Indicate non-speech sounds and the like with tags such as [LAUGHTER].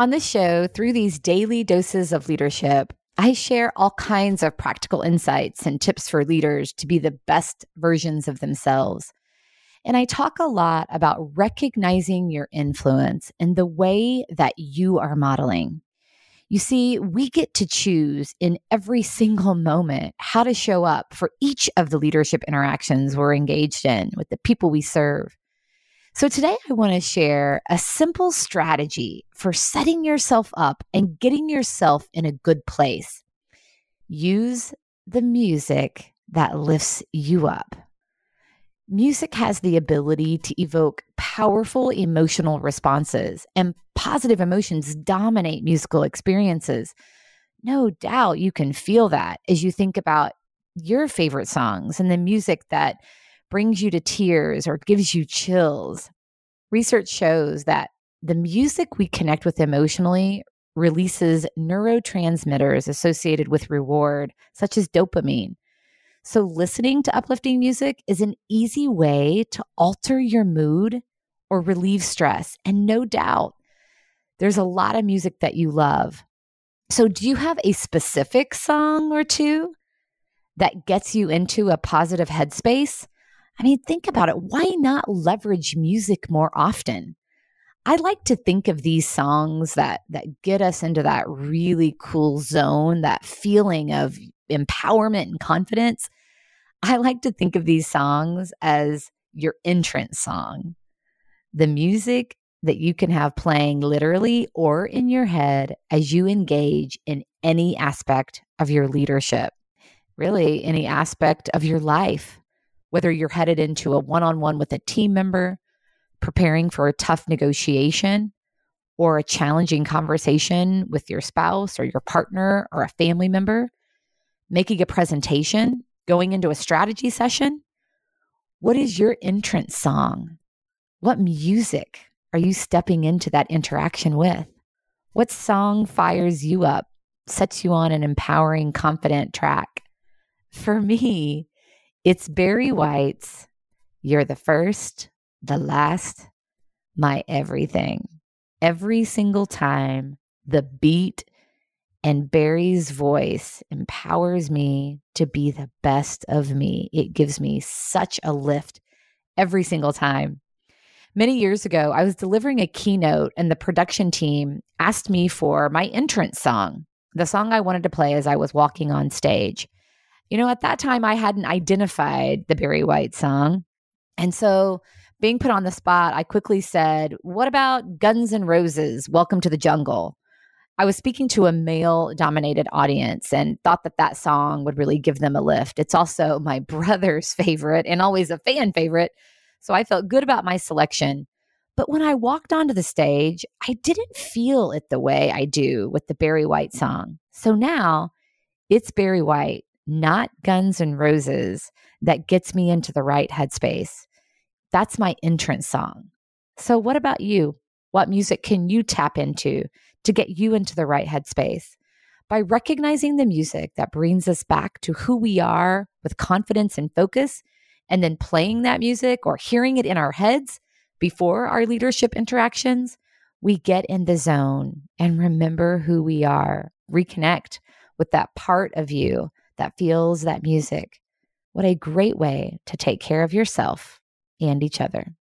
On this show, through these daily doses of leadership, I share all kinds of practical insights and tips for leaders to be the best versions of themselves. And I talk a lot about recognizing your influence and the way that you are modeling. You see, we get to choose in every single moment how to show up for each of the leadership interactions we're engaged in with the people we serve. So, today I want to share a simple strategy for setting yourself up and getting yourself in a good place. Use the music that lifts you up. Music has the ability to evoke powerful emotional responses, and positive emotions dominate musical experiences. No doubt you can feel that as you think about your favorite songs and the music that brings you to tears or gives you chills. Research shows that the music we connect with emotionally releases neurotransmitters associated with reward, such as dopamine. So, listening to uplifting music is an easy way to alter your mood or relieve stress. And no doubt, there's a lot of music that you love. So, do you have a specific song or two that gets you into a positive headspace? I mean, think about it. Why not leverage music more often? I like to think of these songs that that get us into that really cool zone, that feeling of empowerment and confidence. I like to think of these songs as your entrance song. The music that you can have playing literally or in your head as you engage in any aspect of your leadership, really, any aspect of your life whether you're headed into a one on one with a team member, preparing for a tough negotiation, or a challenging conversation with your spouse or your partner or a family member, making a presentation, going into a strategy session. What is your entrance song? What music are you stepping into that interaction with? What song fires you up, sets you on an empowering, confident track? For me, it's Barry White's You're the First, the Last, My Everything. Every single time the beat and Barry's voice empowers me to be the best of me. It gives me such a lift every single time. Many years ago, I was delivering a keynote, and the production team asked me for my entrance song, the song I wanted to play as I was walking on stage. You know, at that time, I hadn't identified the Barry White song. And so, being put on the spot, I quickly said, What about Guns N' Roses? Welcome to the Jungle. I was speaking to a male dominated audience and thought that that song would really give them a lift. It's also my [LAUGHS] brother's favorite and always a fan favorite. So I felt good about my selection. But when I walked onto the stage, I didn't feel it the way I do with the Barry White song. So now it's Barry White not Guns N' Roses, that gets me into the right headspace. That's my entrance song. So, what about you? What music can you tap into to get you into the right headspace? By recognizing the music that brings us back to who we are with confidence and focus, and then playing that music or hearing it in our heads before our leadership interactions, we get in the zone and remember who we are, reconnect with that part of you that feels that music. What a great way to take care of yourself and each other.